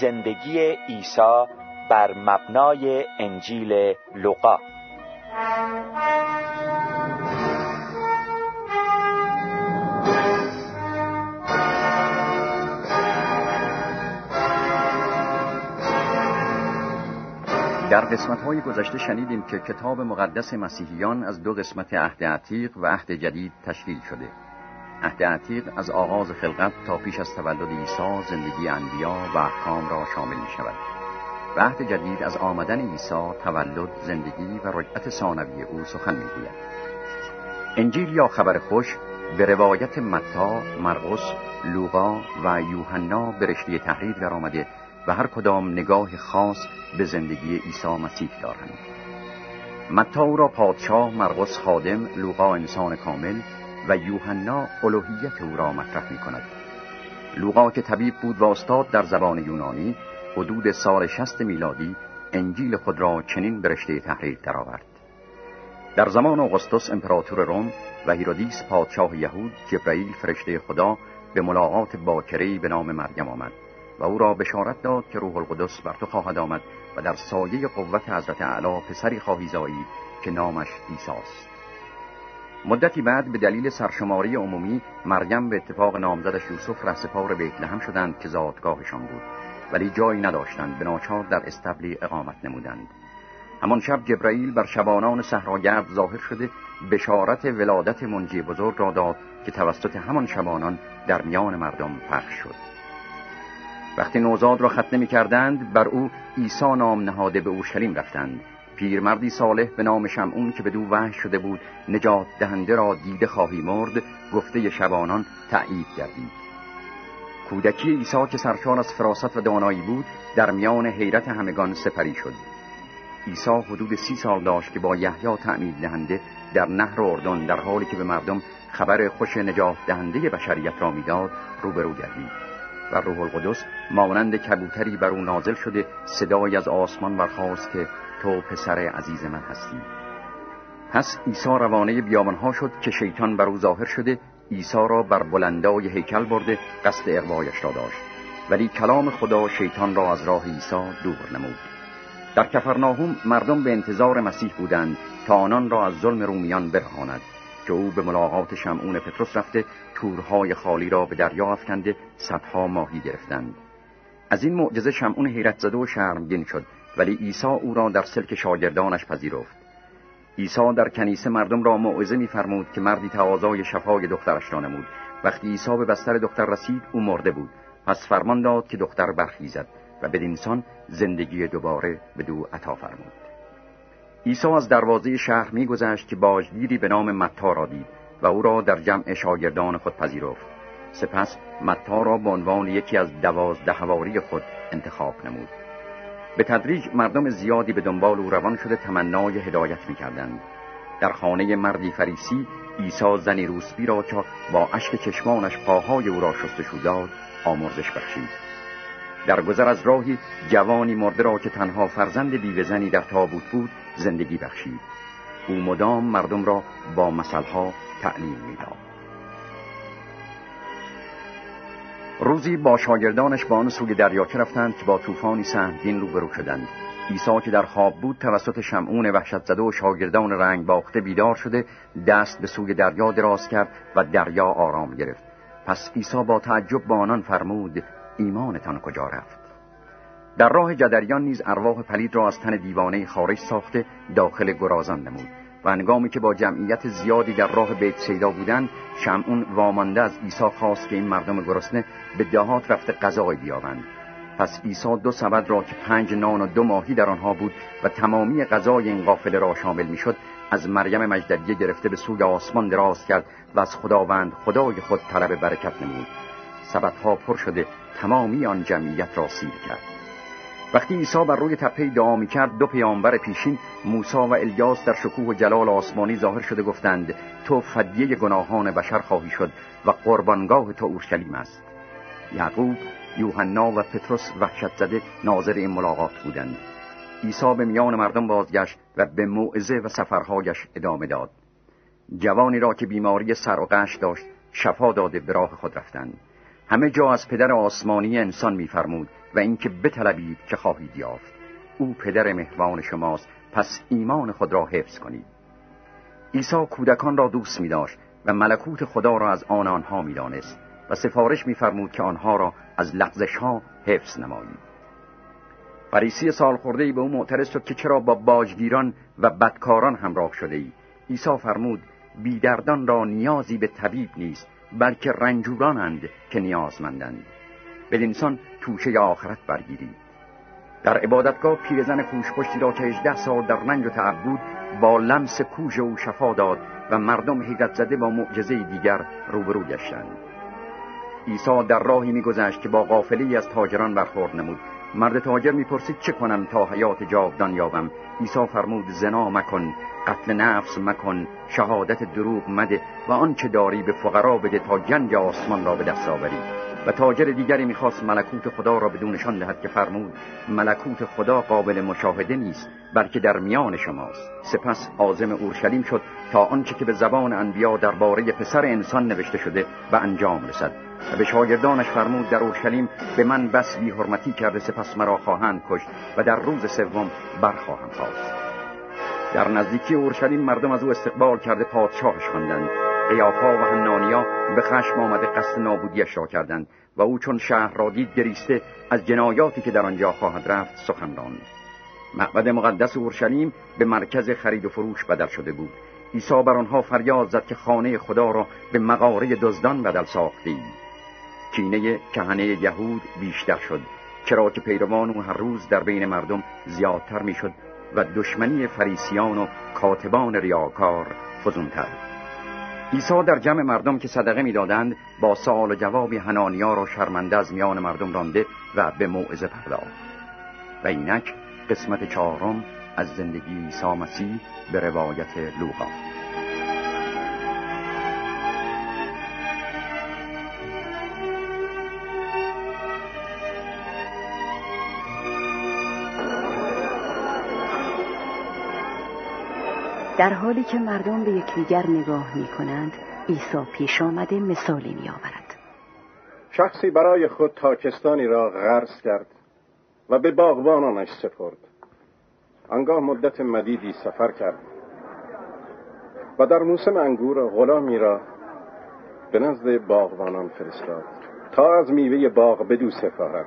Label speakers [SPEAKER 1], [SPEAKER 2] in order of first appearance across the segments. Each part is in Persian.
[SPEAKER 1] زندگی عیسی بر مبنای انجیل لوقا.
[SPEAKER 2] در قسمت های گذشته شنیدیم که کتاب مقدس مسیحیان از دو قسمت عهد عتیق و عهد جدید تشکیل شده. عهد عتیق از آغاز خلقت تا پیش از تولد عیسی زندگی انبیا و احکام را شامل می شود و عهد جدید از آمدن عیسی تولد زندگی و رجعت ثانوی او سخن می‌گوید. انجیل یا خبر خوش به روایت متا، مرقس، لوقا و یوحنا به رشته تحریر درآمده و هر کدام نگاه خاص به زندگی عیسی مسیح دارند. متا او را پادشاه مرقس خادم لوقا انسان کامل و یوحنا الوهیت او را مطرح می کند لوقا که طبیب بود و استاد در زبان یونانی حدود سال شصت میلادی انجیل خود را چنین به رشته تحریر درآورد. در زمان آگوستوس امپراتور روم و هیرودیس پادشاه یهود جبرئیل فرشته خدا به ملاقات باکره‌ای به نام مریم آمد و او را بشارت داد که روح القدس بر تو خواهد آمد و در سایه قوت حضرت اعلی پسری خواهی زایید که نامش عیسی مدتی بعد به دلیل سرشماری عمومی مریم به اتفاق نامزدش یوسف رهسپار بیت لحم شدند که زادگاهشان بود ولی جایی نداشتند به ناچار در استبلی اقامت نمودند. همان شب جبرائیل بر شبانان صحراگرد ظاهر شده بشارت ولادت منجی بزرگ را داد که توسط همان شبانان در میان مردم پخش شد. وقتی نوزاد را ختنه می کردند بر او عیسی نام نهاده به اورشلیم رفتند. پیرمردی صالح به نام شمعون که به دو وحش شده بود نجات دهنده را دیده خواهی مرد گفته شبانان تأیید گردید. کودکی عیسی که سرشار از فراست و دانایی بود در میان حیرت همگان سپری شد. عیسی حدود سی سال داشت که با یحیی تعمید دهنده در نهر اردن در حالی که به مردم خبر خوش نجات دهنده بشریت را می‌داد روبرو گردید. و روح القدس مانند کبوتری بر او نازل شده صدای از آسمان برخاست که تو پسر عزیز من هستی. پس عیسی روانه بیابانها شد که شیطان بر او ظاهر شده عیسی را بر بلندای هیکل برده قصد اقوایش را داشت. ولی کلام خدا شیطان را از راه عیسی دور نمود. در کفرناهم مردم به انتظار مسیح بودند تا آنان را از ظلم رومیان برهاند که او به ملاقات شمعون پتروس رفته تورهای خالی را به دریا افکنده صدها ماهی گرفتند. از این معجزه شمعون حیرت زده و شرمگین شد. ولی عیسی او را در سلک شاگردانش پذیرفت. عیسی در کنیسه مردم را موعظه می‌فرمود که مردی تقاضای شفای دخترش را نمود. وقتی عیسی به بستر دختر رسید او مرده بود. پس فرمان داد که دختر برخیزد و بدینسان زندگی دوباره به دو عطا فرمود. عیسی از دروازه شهر میگذشت که باجگیری به نام متا را دید و او را در جمع شاگردان خود پذیرفت. سپس متا را به عنوان یکی از دوازده هواری خود انتخاب نمود. به تدریج مردم زیادی به دنبال او روان شده تمنای هدایت می‌کردند. در خانه مردی فریسی عیسی زنی روسبی را که با اشک چشمانش پاهای او را شستشو داد آمرزش بخشید. در گذر از راهی جوانی مرده را که تنها فرزند بیوه زنی در تابوت بود زندگی بخشید. او مدام مردم را با مثلها تعلیم می‌داد. روزی با شاگردانش با آن سوی دریاچه رفتند که با طوفانی سهمگین روبرو شدند. عیسی که در خواب بود توسط شمعون وحشت زده و شاگردان رنگ باخته بیدار شده دست به سوی دریا دراز کرد و دریا آرام گرفت. پس عیسی با تعجب با آنان فرمود ایمانتان کجا رفت؟ در راه جدریان نیز ارواح پلید را از تن دیوانه خارج ساخته داخل گرازان نمود. و انگامی که با جمعیت زیادی در راه بیت سیدا بودند شمعون وامانده از عیسی خواست که این مردم گرسنه به دهات رفته غذای بیابند. پس عیسی دو سبد را که پنج نان و دو ماهی در آنها بود و تمامی غذای این قافله را شامل می‌شد از مریم مجدلیه گرفته به سوی آسمان دراز کرد و از خداوند خدای خود طلب برکت نمود. سبدها پر شده تمامی آن جمعیت را سیر کرد. وقتی عیسی بر روی تپه دعا کرد دو پیامبر پیشین موسی و الیاس در شکوه و جلال آسمانی ظاهر شده گفتند تو فدیه گناهان بشر خواهی شد و قربانگاه تو اورشلیم است. یعقوب یوحنا و پتروس وحشت زده ناظر این ملاقات بودند. عیسی به میان مردم بازگشت و به موعظه و سفرهایش ادامه داد. جوانی را که بیماری سر و قش داشت شفا داده به راه خود رفتند. همه جا از پدر آسمانی انسان میفرمود و اینکه بطلبید که خواهید یافت. او پدر مهربان شماست پس ایمان خود را حفظ کنید. عیسی کودکان را دوست می داشت و ملکوت خدا را از آن آنها می دانست و سفارش میفرمود که آنها را از لغزش ها حفظ نمایید. فریسی سال خورده ای به او معترض شد که چرا با باجگیران و بدکاران همراه شده ای عیسی فرمود بیدردان را نیازی به طبیب نیست. بلکه رنجورانند که نیازمندند. بدینسان توشه آخرت برگیرید در عبادتگاه پیرزن کوشپشتی را که 18 سال در رنج و تعب بود با لمس کوژ او شفا داد و مردم حیرت زده با معجزه دیگر روبرو گشتند. عیسی در راهی میگذشت که با قافله از تاجران برخورد نمود. مرد تاجر می‌پرسید چه کنم تا حیات جاودان یابم. عیسی فرمود زنا مکن قتل نفس مکن شهادت دروغ مده و آنچه داری به فقرا بده تا گنج آسمان را به دست آوری. و تاجر دیگری می‌خواست ملکوت خدا را بدونشان دهد که فرمود ملکوت خدا قابل مشاهده نیست بلکه در میان شماست. سپس عازم اورشلیم شد تا آنچه که به زبان انبیا درباره پسر انسان نوشته شده و انجام رسد. و به شاگردانش فرمود در اورشلیم به من بس بی حرمتی کرده سپس مرا خواهند کشت و در روز سوم برخواهم خواست. در نزدیکی اورشلیم مردم از او استقبال کرده پادشاهش خواندند. قیافا و هنانیا به خشم آمده قصد نابودیش را کردند و او چون شهر را دید گریسته از جنایاتی که در آنجا خواهد رفت سخن راند. معبد مقدس اورشلیم به مرکز خرید و فروش بدل شده بود. عیسی بر آنها فریاد زد که خانه خدا را به مغاره دزدان بدل ساخته کینه کهنه یهود بیشتر شد چرا که پیروان او هر روز در بین مردم زیادتر می‌شد و دشمنی فریسیان و کاتبان ریاکار فزونتر. عیسی در جمع مردم که صدقه می‌دادند با سوال و جوابی هنانیا را شرمنده از میان مردم رانده و به موعظه پرداخت. و اینک قسمت چهارم از زندگی عیسی مسیح به روایت لوقا.
[SPEAKER 3] در حالی که مردم به یکدیگر نگاه می کنند عیسی پیش آمده مثالی می آورد
[SPEAKER 4] شخصی برای خود تاکستانی را غرس کرد و به باغبانانش سپرد. انگاه مدت مدیدی سفر کرد و در موسم انگور غلامی را به نزد باغبانان فرستاد تا از میوه باغ بدو سفارد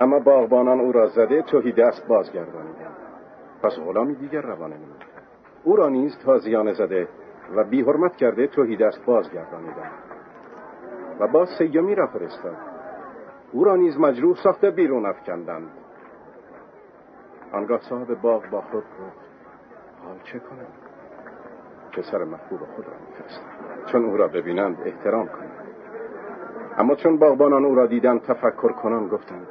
[SPEAKER 4] اما باغبانان او را زده توهی دست بازگردانیدند. پس غلامی دیگر روانه نمود. او را نیز تازیانه زده و بی حرمت کرده توهی دست بازگردانیدند. و باز سیومی را فرستاد. او را نیز مجروح ساخته بیرون افکندند. آنگاه صاحب باغ با خود گفت حال چه کنم؟ پسر محبوب خود را میفرستم. چون او را ببینند احترام کنند. اما چون باغبانان او را دیدند تفکر کنان گفتند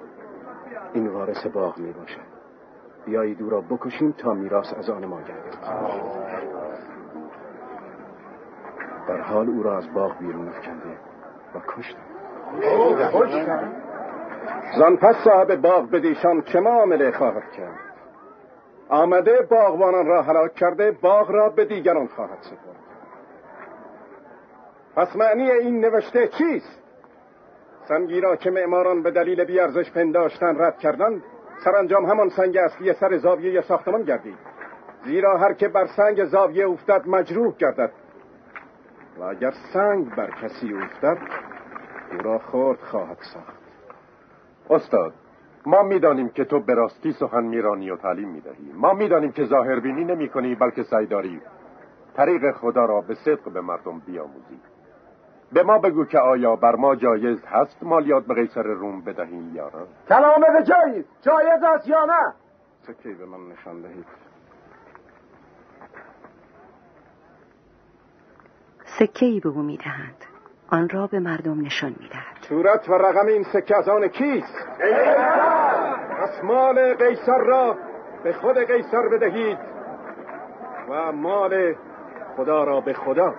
[SPEAKER 4] این وارث باغ می باشد بیایید او را بکشیم تا میراث از آن ما گردد در حال او را از باغ بیرون افکنده و کشتند زن پس صاحب باغ بدیشان چه معامله خواهد کرد؟ آمده باغبانان را هلاک کرده باغ را به دیگران خواهد سپرد. پس معنی این نوشته چیست؟ سنگی را که معماران به دلیل بیارزش پنداشتن رد کردند سرانجام همان سنگ اصلی سر زاویه ساختمان گردید. زیرا هر که بر سنگ زاویه افتد مجروح گردد. و اگر سنگ بر کسی افتد او را خورد خواهد ساخت. استاد ما می‌دانیم که تو به راستی سخن میرانی و تعلیم می‌دهی. ما می‌دانیم که ظاهر بینی نمی کنی بلکه سعی داری طریق خدا را به صدق به مردم بیاموزی. به ما بگو که آیا بر ما جایز هست مالیات به قیصر روم بدهیم یا نه؟
[SPEAKER 5] کلامه به جایز جایز است یا نه؟
[SPEAKER 4] سکی به من نشان دهید؟
[SPEAKER 3] سکه ای به او می‌دهند آن را به مردم نشان می‌دهد.
[SPEAKER 4] صورت و رقم این سکه از آن کیست؟ پس مال قیصر را به خود قیصر بدهید و مال خدا را به خدا.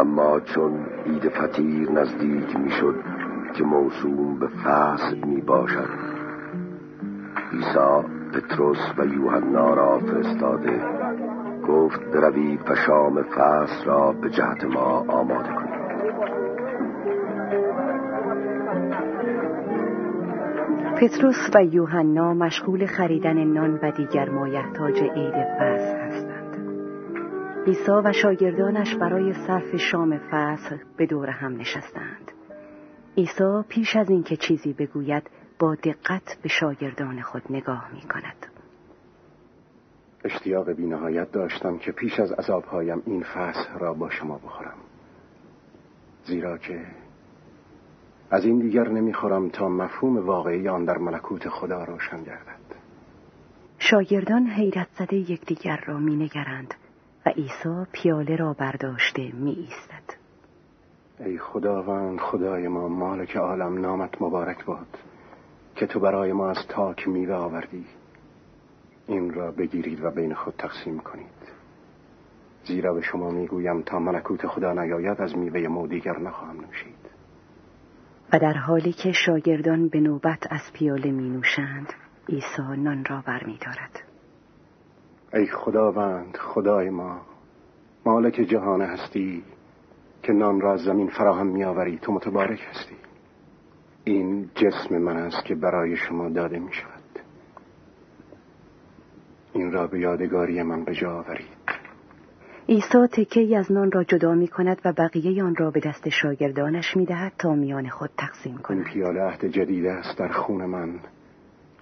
[SPEAKER 6] اما چون عید فتیر نزدیک می‌شد که موسوم به فصل می باشد عیسی پتروس و یوحنا را فرستاده گفت بروید و شام فصل را به جهت ما آماده کنید
[SPEAKER 3] پتروس و یوحنا مشغول خریدن نان و دیگر مایحتاج عید فصل هستند. عیسی و شاگردانش برای صرف شام فصل به دور هم نشستند. عیسی پیش از اینکه چیزی بگوید با دقت به شاگردان خود نگاه می کند.
[SPEAKER 4] اشتیاق بینهایت داشتم که پیش از عذابهایم این فصل را با شما بخورم زیرا که از این دیگر نمی‌خورم تا مفهوم واقعی آن در ملکوت خدا روشن گردد
[SPEAKER 3] شاگردان حیرت زده یکدیگر را مینگرند و عیسی پیاله را برداشته می ایستد.
[SPEAKER 4] ای خداوند خدای ما مالک عالم نامت مبارک باد که تو برای ما از تاک میوه آوردی. این را بگیرید و بین خود تقسیم کنید. زیرا به شما می‌گویم تا ملکوت خدا نیاید از میوه مو دیگر نخواهم نوشید.
[SPEAKER 3] و در حالی که شاگردان به نوبت از پیاله می نوشند عیسی نان را برمیدارد.
[SPEAKER 4] ای خداوند خدای ما مالک جهان هستی که نان را از زمین فراهم میآوری تو متبارک هستی. این جسم من است که برای شما داده می شود این را به یادگاری من به جا آورید.
[SPEAKER 3] عیسی تکه از نان را جدا می کند و بقیه آن را به دست شاگردانش می دهد تا میان خود تقسیم
[SPEAKER 4] این
[SPEAKER 3] کند
[SPEAKER 4] پیاله عهد جدید است در خون من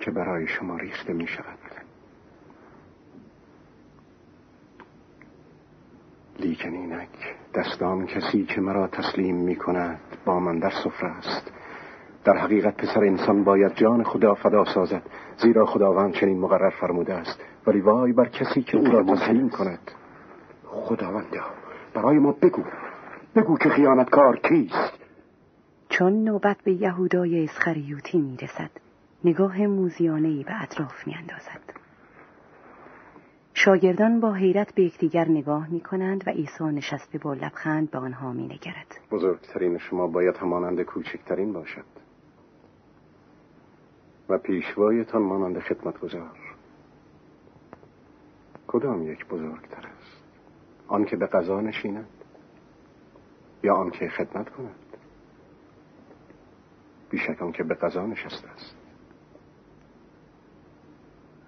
[SPEAKER 4] که برای شما ریخته می شود لیکن اینک دستان کسی که مرا تسلیم می کند با من در سفره است. در حقیقت پسر انسان باید جان خدا فدا سازد زیرا خداوند چنین مقرر فرموده است. ولی وای بر کسی که او را تسلیم کند. خداوندا برای ما بگو. بگو که خیانتکار کیست.
[SPEAKER 3] چون نوبت به یهودای اسخریوتی می رسد نگاه موزیانه به اطراف می اندازد. شاگردان با حیرت به یکدیگر نگاه می کنند و عیسی نشسته با لبخند به آنها می نگرد.
[SPEAKER 4] بزرگترین شما باید همانند کوچکترین باشد. و پیشوایتان مانند خدمت گذار کدام یک بزرگتر است؟ آن که به قضا نشیند یا آن که خدمت کند؟ بیشک آن که به قضا نشسته است.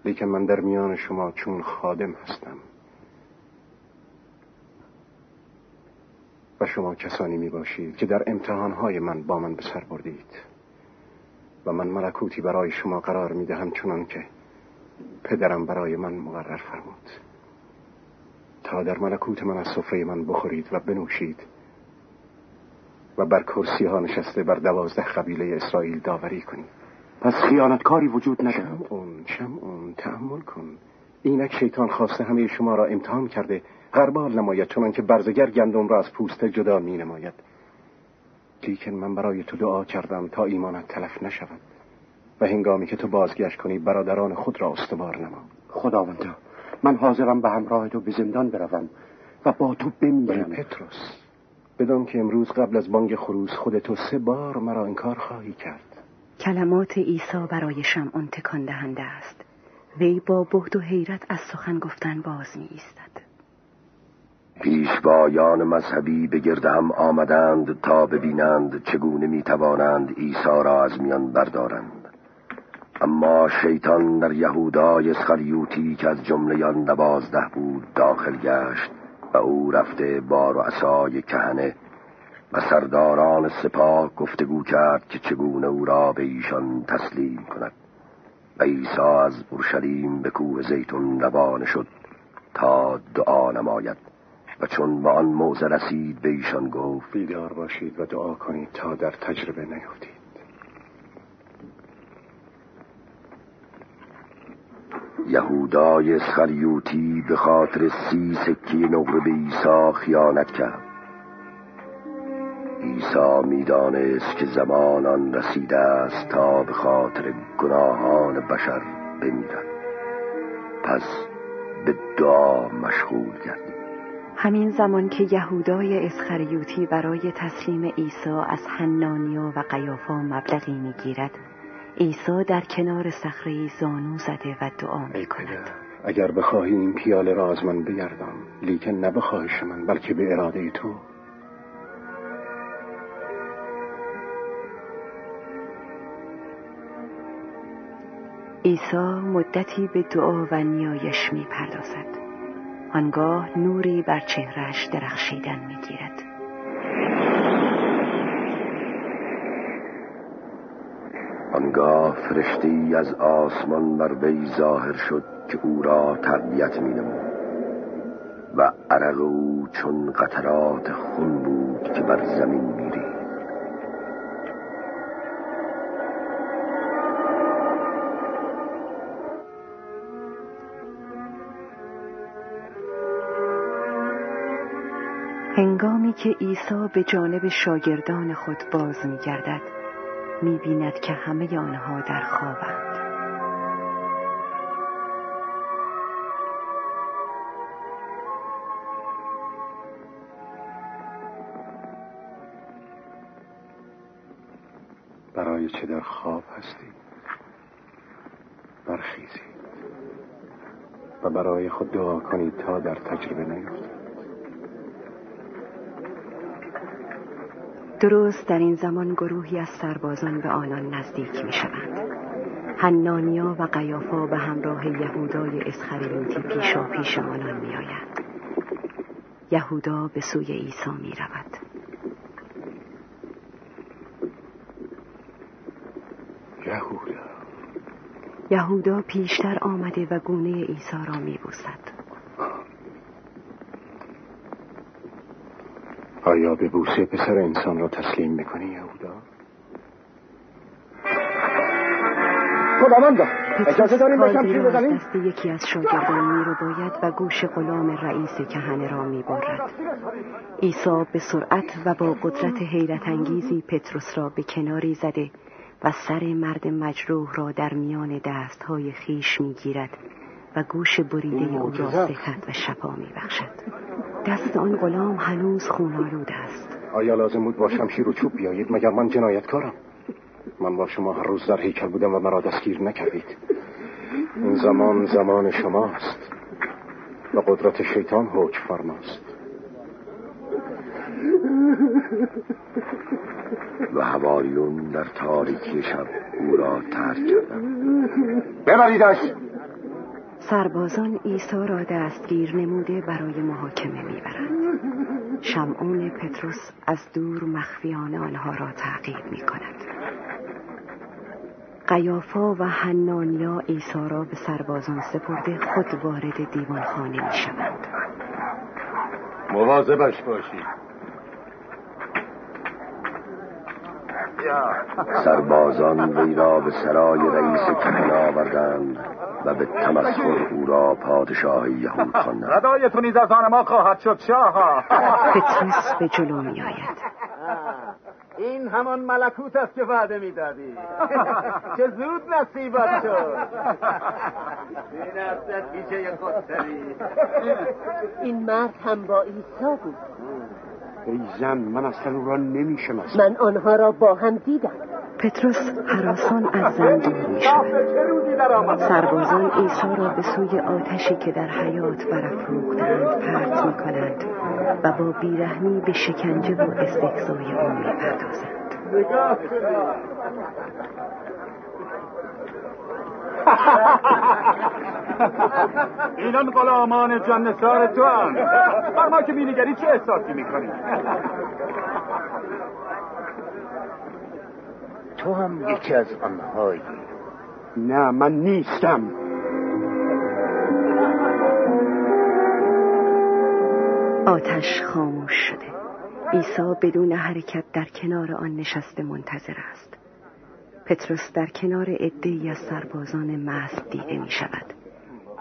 [SPEAKER 4] لیکن من در میان شما چون خادم هستم. و شما کسانی می باشید که در امتحانهای من با من به سر بردید. و من ملکوتی برای شما قرار می دهم چنان که پدرم برای من مقرر فرمود. تا در ملکوت من از سفره من بخورید و بنوشید و بر کرسی ها نشسته بر دوازده قبیله اسرائیل داوری کنید. پس خیانتکاری وجود ندارد. اون اون تحمل کن. اینک شیطان خواسته همه شما را امتحان کرده غربال نماید چنان که برزگر گندم را از پوسته جدا می نماید لیکن من برای تو دعا کردم تا ایمانت تلف نشود و هنگامی که تو بازگشت کنی برادران خود را استوار نما. خداوندا من حاضرم به همراه تو به زندان بروم و با تو بمیرم. پتروس بدان که امروز قبل از بانگ خروس خود تو سه بار مرا انکار خواهی کرد.
[SPEAKER 3] کلمات عیسی برای شمعون تکان دهنده است. وی با بهد و حیرت از سخن گفتن باز می ایستد
[SPEAKER 6] پیشوایان مذهبی به گرد هم آمدند تا ببینند چگونه می توانند عیسی را از میان بردارند. اما شیطان در یهودای اسخریوتی که از جمله آن دوازده بود داخل گشت و او رفته بار و عصای کهنه و سرداران سپاه گفتگو کرد که چگونه او را به ایشان تسلیم کند. و عیسی از اورشلیم به کوه زیتون روانه شد تا دعا نماید. و چون به آن موزه رسید به ایشان گفت
[SPEAKER 4] بیدار باشید و دعا کنید تا در تجربه نیفتید.
[SPEAKER 6] یهودای اسخریوتی به خاطر سی سکی نقره به عیسی خیانت کرد. عیسی می‌دانست که زمان آن رسیده است تا به خاطر گناهان بشر بمیرد. پس به دعا مشغول گردید.
[SPEAKER 3] همین زمان که یهودای اسخریوتی برای تسلیم عیسی از حنانیا و قیافا مبلغی می‌گیرد عیسی در کنار صخره زانو زده و دعا می کند
[SPEAKER 4] اگر بخواهی این پیاله را از من بگردم لیکن نه به خواهش من بلکه به اراده تو.
[SPEAKER 3] عیسی مدتی به دعا و نیایش می پردازد آنگاه نوری بر چهرش درخشیدن می گیرد
[SPEAKER 6] آنگاه فرشتی از آسمان بر وی ظاهر شد که او را تربیت می نمود و عرق او چون قطرات خون بود که بر زمین میری
[SPEAKER 3] هنگامی که عیسی به جانب شاگردان خود باز می گردد می بیند که همه آنها در خوابند.
[SPEAKER 4] برای چه در خواب هستی برخیزید. و برای خود دعا کنید تا در تجربه نیفتید
[SPEAKER 3] درست در این زمان گروهی از سربازان به آنان نزدیک می شوند هنانیا و قیافا به همراه یهودای اسخریوتی پیشا پیش آنان می آیند. یهودا به سوی عیسی می رود.
[SPEAKER 4] یهودا
[SPEAKER 3] یهودا پیشتر آمده و گونه عیسی را می بوسد.
[SPEAKER 4] به بوسه پسر انسان را تسلیم می‌کنی یهودا؟
[SPEAKER 5] خداوندا اجازه داریم
[SPEAKER 3] را از
[SPEAKER 5] بزنیم
[SPEAKER 3] دست یکی از شاگردان می رو باید و گوش غلام رئیس کهنه را می برد. عیسی به سرعت و با قدرت حیرت انگیزی پتروس را به کناری زده و سر مرد مجروح را در میان دستهای خیش می گیرد و گوش بریده او را صحت و شفا می بخشد. دست آن غلام هنوز خونالود است.
[SPEAKER 4] آیا لازم بود با شمشیر و چوب بیایید مگر من جنایتکارم من با شما هر روز در هیکل بودم و مرا دستگیر نکردید. این زمان زمان شماست. و قدرت شیطان حکم فرماست.
[SPEAKER 6] و هواریون در تاریکی شب او را ترک کردند.
[SPEAKER 4] ببریدش!
[SPEAKER 3] سربازان عیسی را دستگیر نموده برای محاکمه می‌برند. شمعون پتروس از دور مخفیانه آنها را تعقیب می کند قیافا و حنانیا عیسی را به سربازان سپرده خود وارد دیوانخانه می شوند
[SPEAKER 4] مواظبش باشید
[SPEAKER 6] سربازان وی را به سرای رئیس کهنه آوردند. و به تمسخر او را پادشاه یهود خواندند
[SPEAKER 5] ردایتون نیز از آن ما خواهد شد شاه
[SPEAKER 3] پتروس به جلو می آید.
[SPEAKER 5] این همان ملکوت است که وعده می‌دادی چه زود نصیبت شد. این است پیچه
[SPEAKER 7] این مرد هم با عیسی بود.
[SPEAKER 4] ای زن من اصلا او را نمی‌شناسم.
[SPEAKER 7] من آنها را با هم دیدم.
[SPEAKER 3] پتروس حراسان از زن دور می سربازان عیسی را به سوی آتشی که در حیات برافروختند پرت می کنند و با بیرحمی به شکنجه و استحضای او می پردازند
[SPEAKER 5] نگاه کنید اینان غلامان جنسار تو هم بر ما که مینگری چه احساسی می‌کنی؟
[SPEAKER 8] تو هم یکی از آنهایی.
[SPEAKER 4] نه من نیستم.
[SPEAKER 3] آتش خاموش شده. عیسی بدون حرکت در کنار آن نشسته منتظر است. پتروس در کنار عدهای از سربازان مست دیده می شود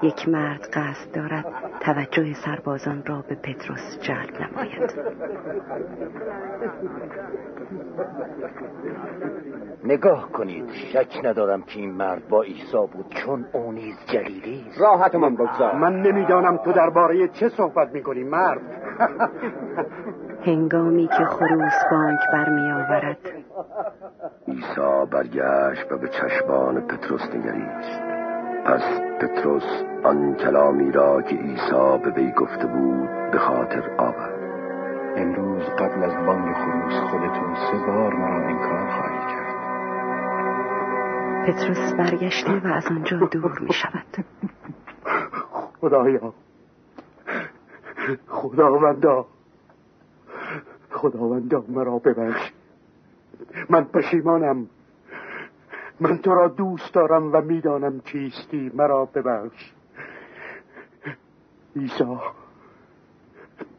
[SPEAKER 3] یک مرد قصد دارد توجه سربازان را به پتروس جلب نماید.
[SPEAKER 8] نگاه کنید شک ندارم که این مرد با عیسی بود چون او نیز جلیلی است.
[SPEAKER 5] راحتمان بگذار.
[SPEAKER 4] من نمی‌دانم تو درباره چه صحبت می‌کنی مرد.
[SPEAKER 3] هنگامی که خروس بانک برمی آورد
[SPEAKER 6] عیسی برگشت و به چشمان پتروس نگریست. پس پتروس آن کلامی را که عیسی به وی گفته بود به خاطر آورد.
[SPEAKER 9] امروز قبل از بانگ خروس خودتون سه بار مرا انکار خواهید کرد.
[SPEAKER 3] پتروس برگشته و از آنجا دور می شود.
[SPEAKER 9] خدایا. خداوندا. خداوندا مرا ببخش. من پشیمانم. من تو را دوست دارم و می‌دانم کیستی مرا ببخش. ایسا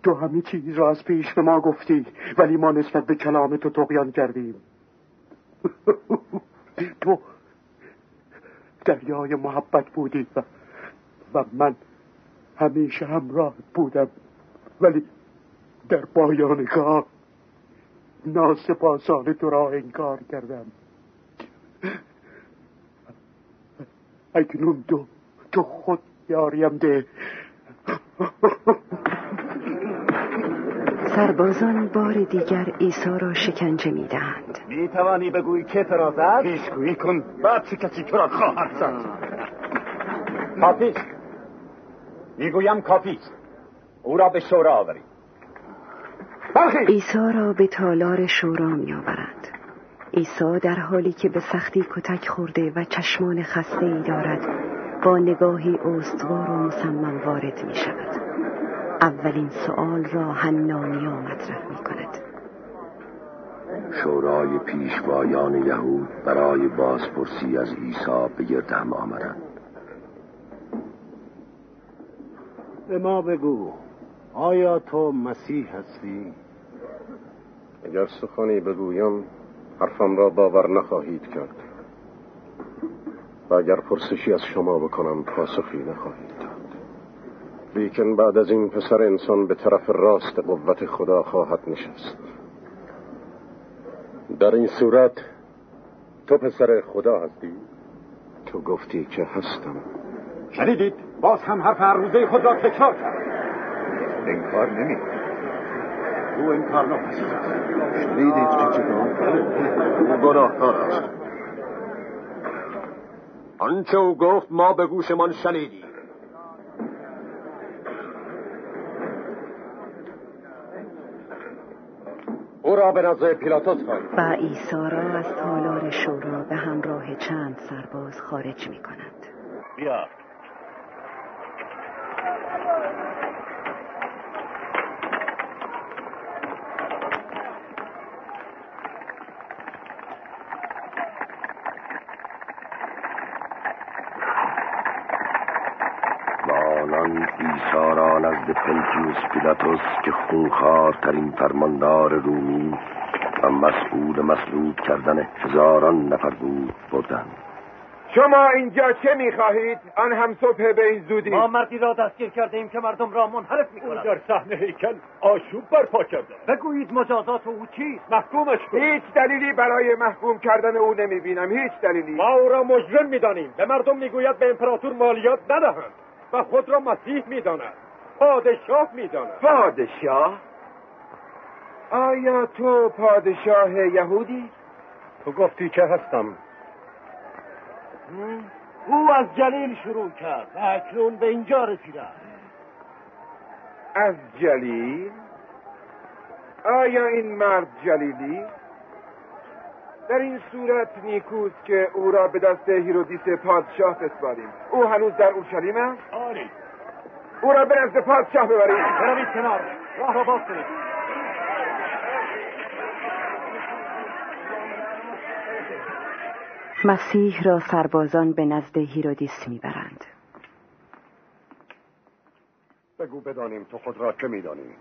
[SPEAKER 9] تو همه چیز را از پیش به ما گفتی ولی ما نسبت به کلام تو تقیان کردیم. تو دریای محبت بودی و, و من همیشه همراه بودم ولی در پایان کار تو را انکار کردم. اکنون تو تو خود یاریم ده.
[SPEAKER 3] سربازان بار دیگر عیسی را شکنجه می‌دهند.
[SPEAKER 5] می توانی بگویی که تو را زد؟
[SPEAKER 9] پیشگویی کن. بعد چه کسی تو را خواهد زد؟
[SPEAKER 5] کافیست می‌گویم کافیست او را به شورا آورید.
[SPEAKER 3] عیسی را به تالار شورا می آورند عیسی در حالی که به سختی کتک خورده و چشمان خسته ای دارد با نگاهی استوار و مصمم وارد می شود اولین سؤال را حنانیا مطرح می کند
[SPEAKER 6] شورای پیشوایان یهود برای بازپرسی از عیسی به گرد هم آمدند.
[SPEAKER 8] به ما بگو آیا تو مسیح هستی؟
[SPEAKER 4] اگر سخنی بگویم حرفم را باور نخواهید کرد. و اگر پرسشی از شما بکنم پاسخی نخواهید داد. لیکن بعد از این پسر انسان به طرف راست قوت خدا خواهد نشست. در این صورت تو پسر خدا هستی؟ تو گفتی که هستم.
[SPEAKER 5] شنیدید؟ باز هم حرف هر روزه خود را تکرار کرد.
[SPEAKER 9] انکار نمی
[SPEAKER 5] او
[SPEAKER 9] شنیدید که چه
[SPEAKER 4] او گناهکار است آنچه او گفت ما به گوشمان شنیدیم. او را به نزد پیلاتوس خواهید
[SPEAKER 3] و عیسی را از تالار شورا به همراه چند سرباز خارج می کند
[SPEAKER 8] بیا
[SPEAKER 6] و آنان عیسی را نزد پنتیوس پیلاتوس که خونخوارترین فرماندار رومی و مسئول مسلوب کردن هزاران نفر بود بردند.
[SPEAKER 4] شما اینجا چه می‌خواهید؟ آن هم صبح به این زودی.
[SPEAKER 8] ما مردی را دستگیر کرده ایم که مردم را منحرف می
[SPEAKER 5] او در صحنه هیکل آشوب برپا کرده.
[SPEAKER 8] بگویید مجازات او چیست؟
[SPEAKER 5] محکومش کنید
[SPEAKER 4] هیچ دلیلی برای محکوم کردن او نمی‌بینم هیچ دلیلی.
[SPEAKER 5] ما او را مجرم می‌دانیم. به مردم می‌گوید به امپراتور مالیات ندهند و خود را مسیح می‌داند پادشاه می‌داند
[SPEAKER 4] پادشاه آیا تو پادشاه یهودی؟
[SPEAKER 5] تو گفتی که هستم
[SPEAKER 8] او از جلیل شروع کرد و اکنون به اینجا رسیده.
[SPEAKER 4] از جلیل؟ آیا این مرد جلیلی؟ در این صورت نیکوست که او را به دست هیرودیس پادشاه بسپاریم او هنوز در اورشلیم است؟
[SPEAKER 5] آری
[SPEAKER 4] او را به نزد پادشاه ببریم.
[SPEAKER 5] بروید کنار. راه را باز کنید.
[SPEAKER 3] مسیح را سربازان به نزد هیرودیس می‌برند.
[SPEAKER 4] بگو بدانیم تو خود را چه میدانی؟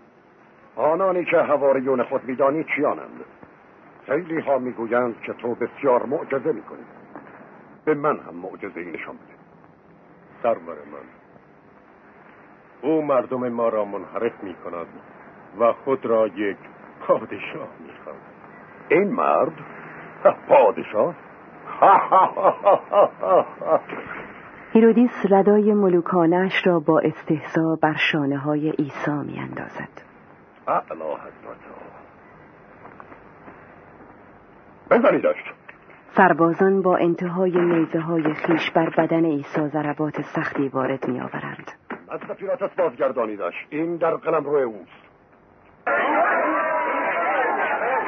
[SPEAKER 4] آنانی که هواریون خود میدانی کیانند خیلی ها می‌گویند که تو بسیار معجزه می‌کنی. به من هم معجزه نشان بده. سرور من. او مردم ما را منحرف می کند و خود را یک پادشاه می این مرد؟ پادشاه؟
[SPEAKER 3] هیرودیس ردای ملوکانش را با استحضا بر شانه های عیسی می اندازد.
[SPEAKER 4] اعلا حضرت بزنیدش
[SPEAKER 3] سربازان با انتهای نیزه های خویش بر بدن عیسی ضربات سختی وارد می آورند.
[SPEAKER 9] از پیلاتوس بازگردانیدش این در قلمروی اوست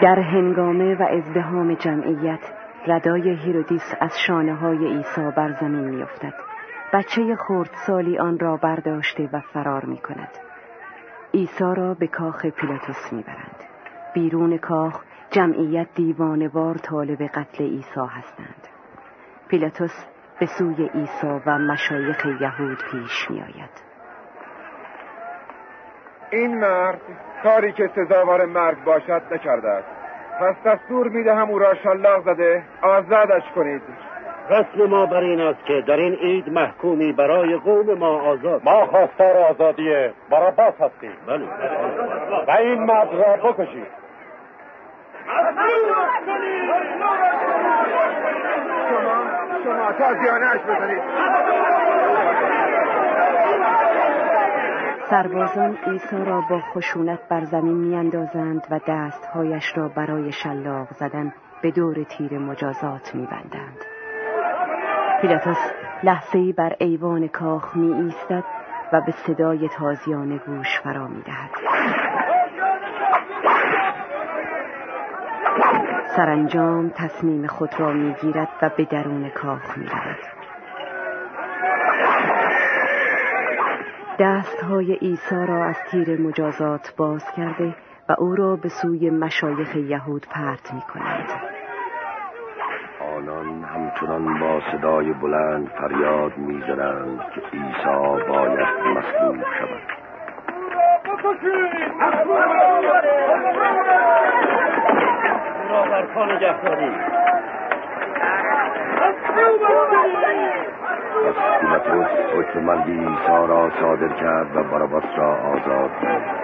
[SPEAKER 3] در هنگامه و ازدحام جمعیت ردای هیرودیس از شانه های عیسی بر زمین می افتد. بچه‌سالی آن را برداشته و فرار می کند. عیسی را به کاخ پیلاتوس می برند. بیرون کاخ جمعیت دیوانوار طالب قتل عیسی هستند. پیلاتوس به سوی عیسی و مشایخ یهود پیش می آید.
[SPEAKER 10] این مرد کاری که سزاوار مرگ باشد نکرده است. پس دستور می‌دهم او را شلاق زده آزادش کنید.
[SPEAKER 9] رسم ما بر این است که در این عید محکومی برای قوم ما آزاد.
[SPEAKER 10] ما خواستار آزادی باراباس هستیم.
[SPEAKER 9] بله.
[SPEAKER 10] و این مرد را بکشید. شما شما تازیانش بزنید
[SPEAKER 3] سربازان عیسی را با خشونت بر زمین میاندازند و دستهایش را برای شلاق زدن به دور تیر مجازات میبندند پیلاتوس لحظه ای بر ایوان کاخ می ایستد و به صدای تازیانه گوش فرا می دهد. سرانجام تصمیم خود را می گیرد و به درون کاخ می رود. دستهای عیسی را از تیر مجازات باز کرده و او را به سوی مشایخ یهود پرت می کنند.
[SPEAKER 6] آنان همچنان با صدای بلند فریاد می‌زنند که عیسی باید مصلوب شود
[SPEAKER 9] را بر پا
[SPEAKER 6] پس پیلاتوس حکم مندی عیسی را صادر کرد و باراباس را آزاد کرد.